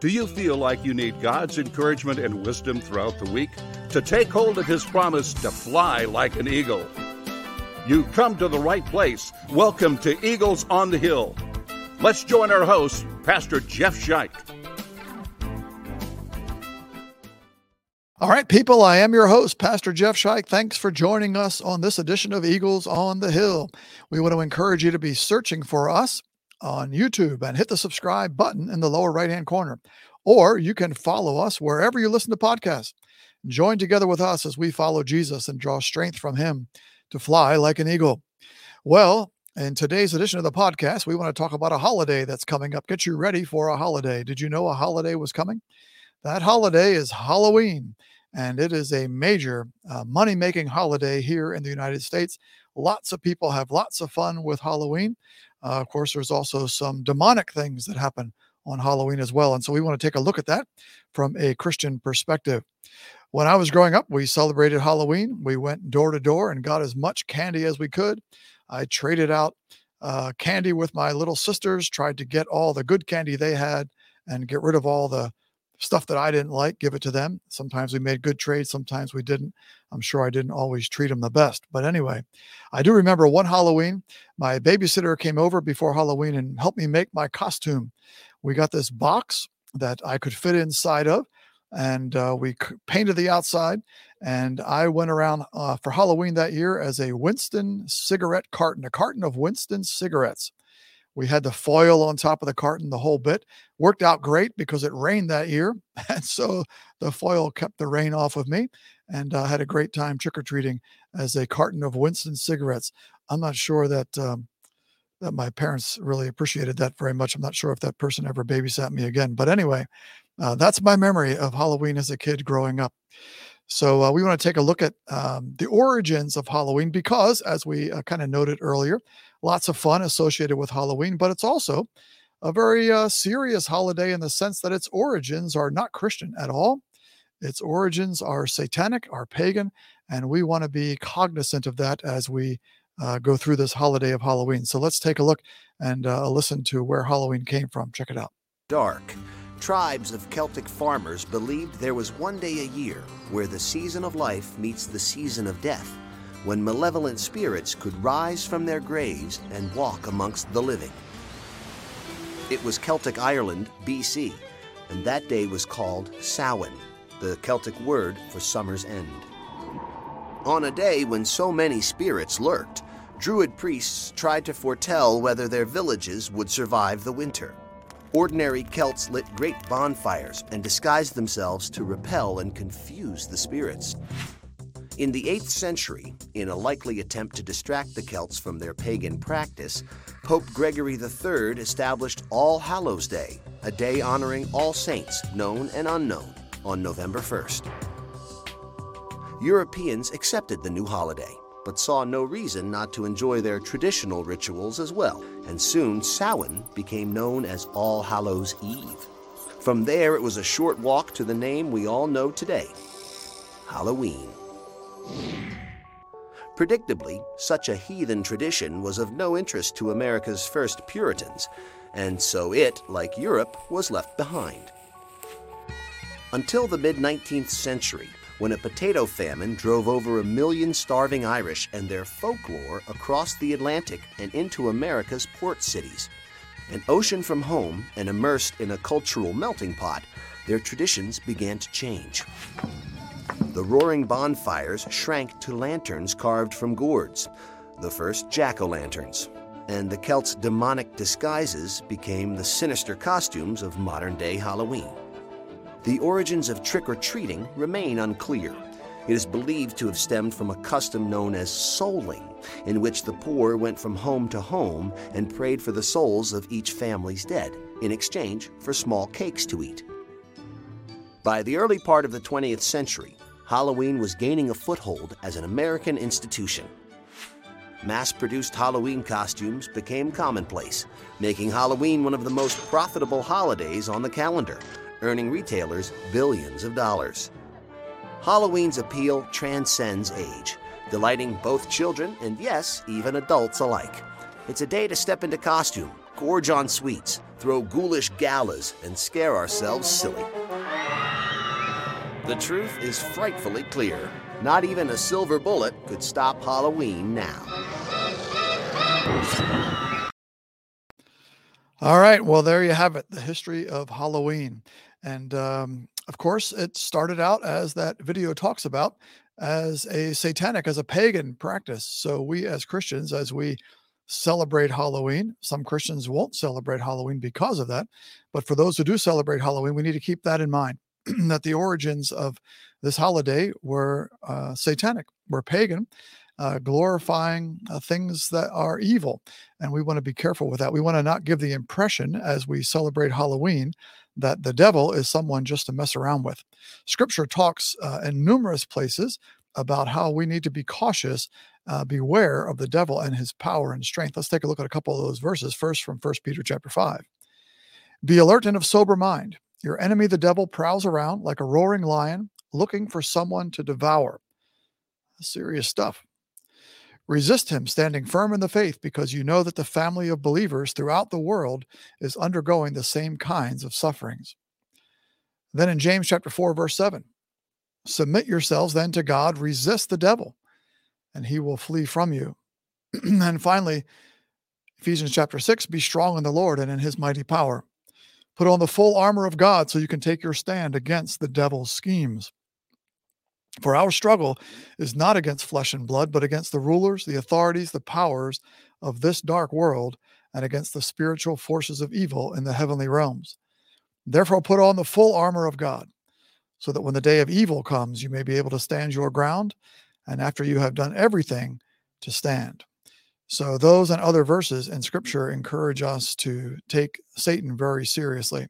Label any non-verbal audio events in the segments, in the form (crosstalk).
Do you feel like you need God's encouragement and wisdom throughout the week to take hold of His promise to fly like an eagle? You come to the right place. Welcome to Eagles on the Hill. Let's join our host, Pastor Jeff Scheich. All right, people, I am your host, Pastor Jeff Scheich. Thanks for joining us on this edition of Eagles on the Hill. We want to encourage you to be searching for us on YouTube and hit the subscribe button in the lower right hand corner. Or you can follow us wherever you listen to podcasts. Join together with us as we follow Jesus and draw strength from him to fly like an eagle. Well, in today's edition of the podcast, we want to talk about a holiday that's coming up. Get you ready for a holiday. Did you know a holiday was coming? That holiday is Halloween and it is a major uh, money making holiday here in the United States. Lots of people have lots of fun with Halloween. Uh, of course, there's also some demonic things that happen on Halloween as well. And so we want to take a look at that from a Christian perspective. When I was growing up, we celebrated Halloween. We went door to door and got as much candy as we could. I traded out uh, candy with my little sisters, tried to get all the good candy they had and get rid of all the stuff that I didn't like, give it to them. Sometimes we made good trades, sometimes we didn't. I'm sure I didn't always treat them the best. But anyway, I do remember one Halloween, my babysitter came over before Halloween and helped me make my costume. We got this box that I could fit inside of, and uh, we painted the outside. And I went around uh, for Halloween that year as a Winston cigarette carton, a carton of Winston cigarettes. We had the foil on top of the carton, the whole bit. Worked out great because it rained that year. (laughs) And so the foil kept the rain off of me. And I uh, had a great time trick or treating as a carton of Winston cigarettes. I'm not sure that. Um, that my parents really appreciated that very much. I'm not sure if that person ever babysat me again. But anyway, uh, that's my memory of Halloween as a kid growing up. So uh, we want to take a look at um, the origins of Halloween because, as we uh, kind of noted earlier, lots of fun associated with Halloween, but it's also a very uh, serious holiday in the sense that its origins are not Christian at all. Its origins are satanic, are pagan, and we want to be cognizant of that as we uh, go through this holiday of Halloween. So let's take a look and uh, listen to where Halloween came from. Check it out. Dark. Tribes of Celtic farmers believed there was one day a year where the season of life meets the season of death when malevolent spirits could rise from their graves and walk amongst the living. It was Celtic Ireland, BC, and that day was called Samhain, the Celtic word for summer's end. On a day when so many spirits lurked, Druid priests tried to foretell whether their villages would survive the winter. Ordinary Celts lit great bonfires and disguised themselves to repel and confuse the spirits. In the 8th century, in a likely attempt to distract the Celts from their pagan practice, Pope Gregory III established All Hallows Day, a day honoring all saints, known and unknown, on November 1st. Europeans accepted the new holiday, but saw no reason not to enjoy their traditional rituals as well, and soon Samhain became known as All Hallows Eve. From there, it was a short walk to the name we all know today Halloween. Predictably, such a heathen tradition was of no interest to America's first Puritans, and so it, like Europe, was left behind. Until the mid 19th century, when a potato famine drove over a million starving Irish and their folklore across the Atlantic and into America's port cities. An ocean from home and immersed in a cultural melting pot, their traditions began to change. The roaring bonfires shrank to lanterns carved from gourds, the first jack o' lanterns, and the Celts' demonic disguises became the sinister costumes of modern day Halloween. The origins of trick or treating remain unclear. It is believed to have stemmed from a custom known as souling, in which the poor went from home to home and prayed for the souls of each family's dead, in exchange for small cakes to eat. By the early part of the 20th century, Halloween was gaining a foothold as an American institution. Mass produced Halloween costumes became commonplace, making Halloween one of the most profitable holidays on the calendar, earning retailers billions of dollars. Halloween's appeal transcends age, delighting both children and, yes, even adults alike. It's a day to step into costume, gorge on sweets, throw ghoulish galas, and scare ourselves silly. The truth is frightfully clear. Not even a silver bullet could stop Halloween now. All right. Well, there you have it the history of Halloween. And um, of course, it started out as that video talks about as a satanic, as a pagan practice. So, we as Christians, as we celebrate Halloween, some Christians won't celebrate Halloween because of that. But for those who do celebrate Halloween, we need to keep that in mind (clears throat) that the origins of this holiday were uh, satanic, were pagan, uh, glorifying uh, things that are evil. And we want to be careful with that. We want to not give the impression as we celebrate Halloween that the devil is someone just to mess around with. Scripture talks uh, in numerous places about how we need to be cautious, uh, beware of the devil and his power and strength. Let's take a look at a couple of those verses. First, from First Peter chapter 5. Be alert and of sober mind. Your enemy, the devil, prowls around like a roaring lion, looking for someone to devour. Serious stuff. Resist him, standing firm in the faith, because you know that the family of believers throughout the world is undergoing the same kinds of sufferings. Then in James chapter 4, verse 7, submit yourselves then to God, resist the devil, and he will flee from you. (clears throat) and finally, Ephesians chapter 6, be strong in the Lord and in his mighty power. Put on the full armor of God so you can take your stand against the devil's schemes. For our struggle is not against flesh and blood, but against the rulers, the authorities, the powers of this dark world, and against the spiritual forces of evil in the heavenly realms. Therefore, put on the full armor of God, so that when the day of evil comes, you may be able to stand your ground, and after you have done everything, to stand. So, those and other verses in scripture encourage us to take Satan very seriously.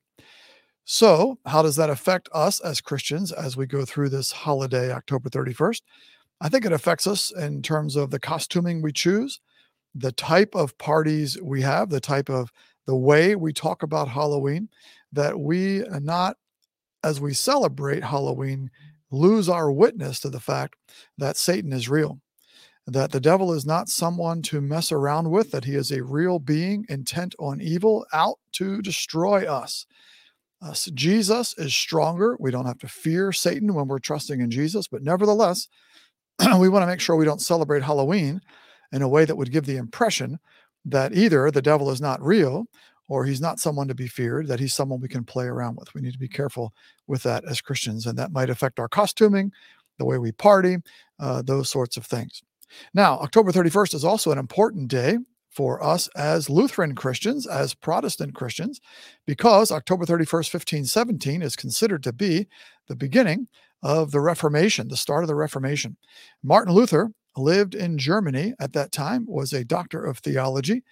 So, how does that affect us as Christians as we go through this holiday, October 31st? I think it affects us in terms of the costuming we choose, the type of parties we have, the type of the way we talk about Halloween, that we uh, not, as we celebrate Halloween, lose our witness to the fact that Satan is real, that the devil is not someone to mess around with, that he is a real being intent on evil, out to destroy us. So Jesus is stronger. We don't have to fear Satan when we're trusting in Jesus, but nevertheless, (clears throat) we want to make sure we don't celebrate Halloween in a way that would give the impression that either the devil is not real or he's not someone to be feared, that he's someone we can play around with. We need to be careful with that as Christians, and that might affect our costuming, the way we party, uh, those sorts of things. Now, October 31st is also an important day for us as Lutheran Christians, as Protestant Christians, because October 31st, 1517 is considered to be the beginning of the Reformation, the start of the Reformation. Martin Luther lived in Germany at that time, was a doctor of theology,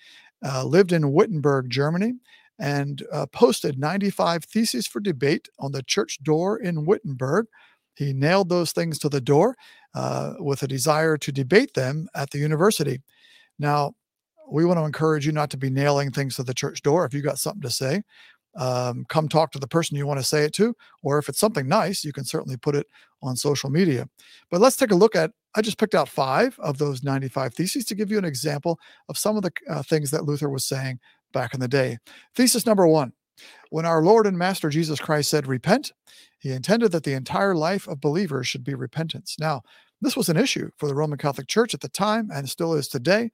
uh, lived in Wittenberg, Germany, and uh, posted 95 theses for debate on the church door in Wittenberg. He nailed those things to the door uh, with a desire to debate them at the university. Now, we want to encourage you not to be nailing things to the church door. If you got something to say, um, come talk to the person you want to say it to. Or if it's something nice, you can certainly put it on social media. But let's take a look at, I just picked out five of those 95 theses to give you an example of some of the uh, things that Luther was saying back in the day. Thesis number one when our Lord and Master Jesus Christ said, Repent, he intended that the entire life of believers should be repentance. Now, this was an issue for the Roman Catholic Church at the time and still is today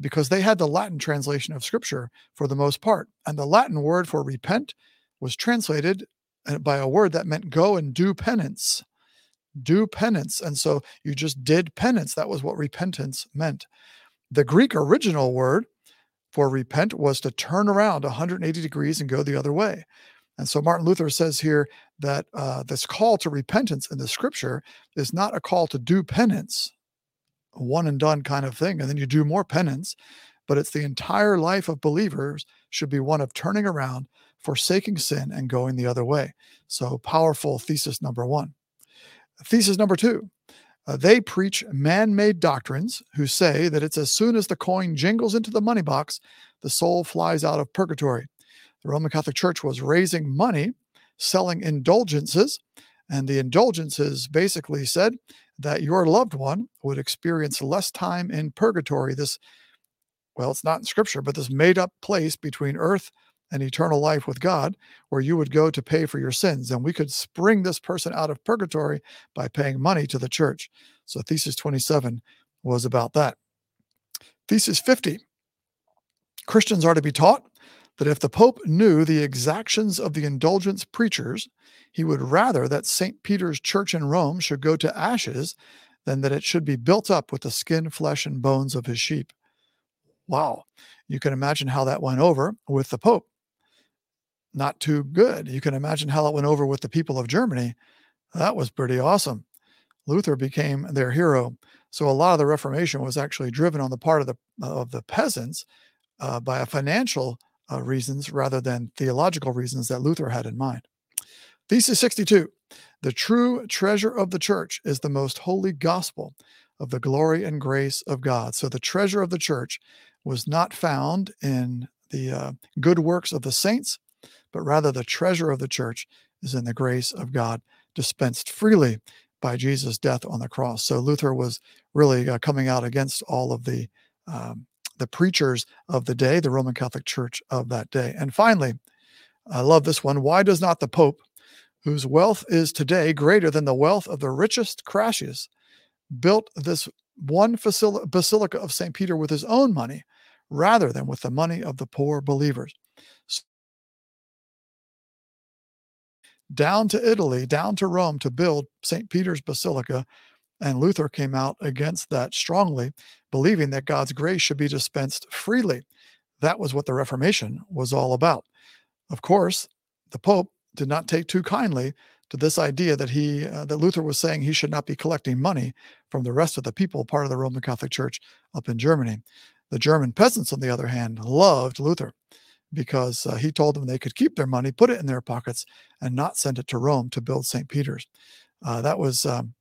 because they had the Latin translation of scripture for the most part. And the Latin word for repent was translated uh, by a word that meant go and do penance. Do penance. And so you just did penance. That was what repentance meant. The Greek original word for repent was to turn around 180 degrees and go the other way. And so Martin Luther says here that uh, this call to repentance in the scripture is not a call to do penance, one and done kind of thing, and then you do more penance. But it's the entire life of believers should be one of turning around, forsaking sin, and going the other way. So, powerful thesis number one. Thesis number two uh, they preach man made doctrines who say that it's as soon as the coin jingles into the money box, the soul flies out of purgatory. The Roman Catholic Church was raising money, selling indulgences, and the indulgences basically said that your loved one would experience less time in purgatory. This Well, it's not in scripture, but this made up place between earth and eternal life with God, where you would go to pay for your sins. And we could spring this person out of purgatory by paying money to the church. So, thesis 27 was about that. Thesis 50 Christians are to be taught that if the Pope knew the exactions of the indulgence preachers, he would rather that St. Peter's Church in Rome should go to ashes than that it should be built up with the skin, flesh, and bones of his sheep. Wow. You can imagine how that went over with the Pope not too good. You can imagine how it went over with the people of Germany. That was pretty awesome. Luther became their hero. So a lot of the Reformation was actually driven on the part of the of the peasants uh, by a financial uh, reasons rather than theological reasons that Luther had in mind. Thesis 62 The true treasure of the church is the most holy gospel of the glory and grace of God. So the treasure of the church was not found in the uh, good works of the saints, but rather the treasure of the church is in the grace of God dispensed freely by Jesus' death on the cross. So Luther was really uh, coming out against all of the um, the preachers of the day, the Roman Catholic Church of that day. And finally, I love this one. Why does not the Pope, whose wealth is today greater than the wealth of the richest Crassus, built this one basilica of St. Peter with his own money rather than with the money of the poor believers? down to Italy, down to Rome to build St. Peter's Basilica. And Luther came out against that strongly, believing that God's grace should be dispensed freely. That was what the Reformation was all about. Of course, the Pope did not take too kindly to this idea that he uh, that Luther was saying he should not be collecting money from the rest of the people, part of the Roman Catholic Church up in Germany. The German peasants, on the other hand, loved Luther because uh, he told them they could keep their money, put it in their pockets, and not send it to Rome to build St. Peter's. Uh, that was um,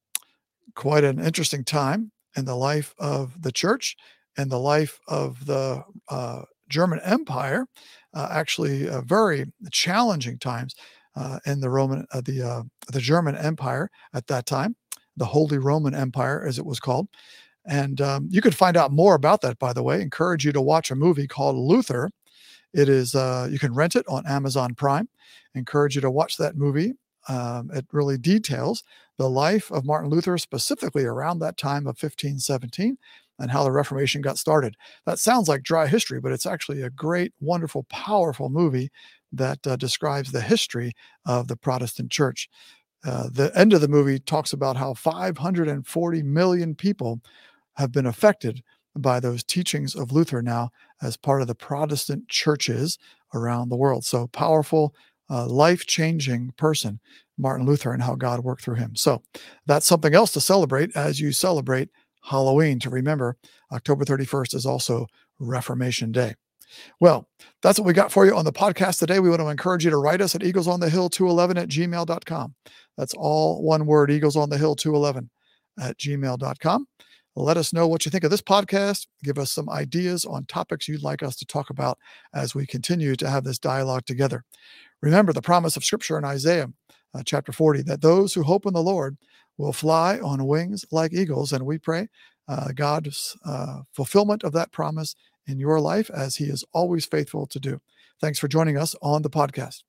quite an interesting time in the life of the church and the life of the uh, German Empire. Uh, actually, uh, very challenging times uh, in the Roman, the the German Empire at that time, the Holy Roman Empire, as it was called. And um, you could find out more about that, by the way. Encourage you to watch a movie called Luther it is uh, you can rent it on Amazon Prime. Encourage you to watch that movie. Um, it really details the life of Martin Luther, specifically around that time of 1517, and how the Reformation got started. That sounds like dry history, but it's actually a great, wonderful, powerful movie that uh, describes the history of the Protestant Church. Uh, the end of the movie talks about how 540 million people have been affected by those teachings of Luther now as part of the Protestant churches around the world. So powerful, uh, life changing person, Martin Luther, and how God worked through him. So that's something else to celebrate as you celebrate Halloween. To remember, October 31st is also Reformation Day. Well, that's what we got for you on the podcast today. We want to encourage you to write us at eaglesonthehill211 at gmail.com. That's all one word, eaglesonthehill211 at gmail.com. Let us know what you think of this podcast. Give us some ideas on topics you'd like us to talk about as we continue to have this dialogue together. Remember the promise of Scripture in Isaiah uh, chapter 40 that those who hope in the Lord will fly on wings like eagles. And we pray uh, God's uh, fulfillment of that promise in your life as He is always faithful to do. Thanks for joining us on the podcast.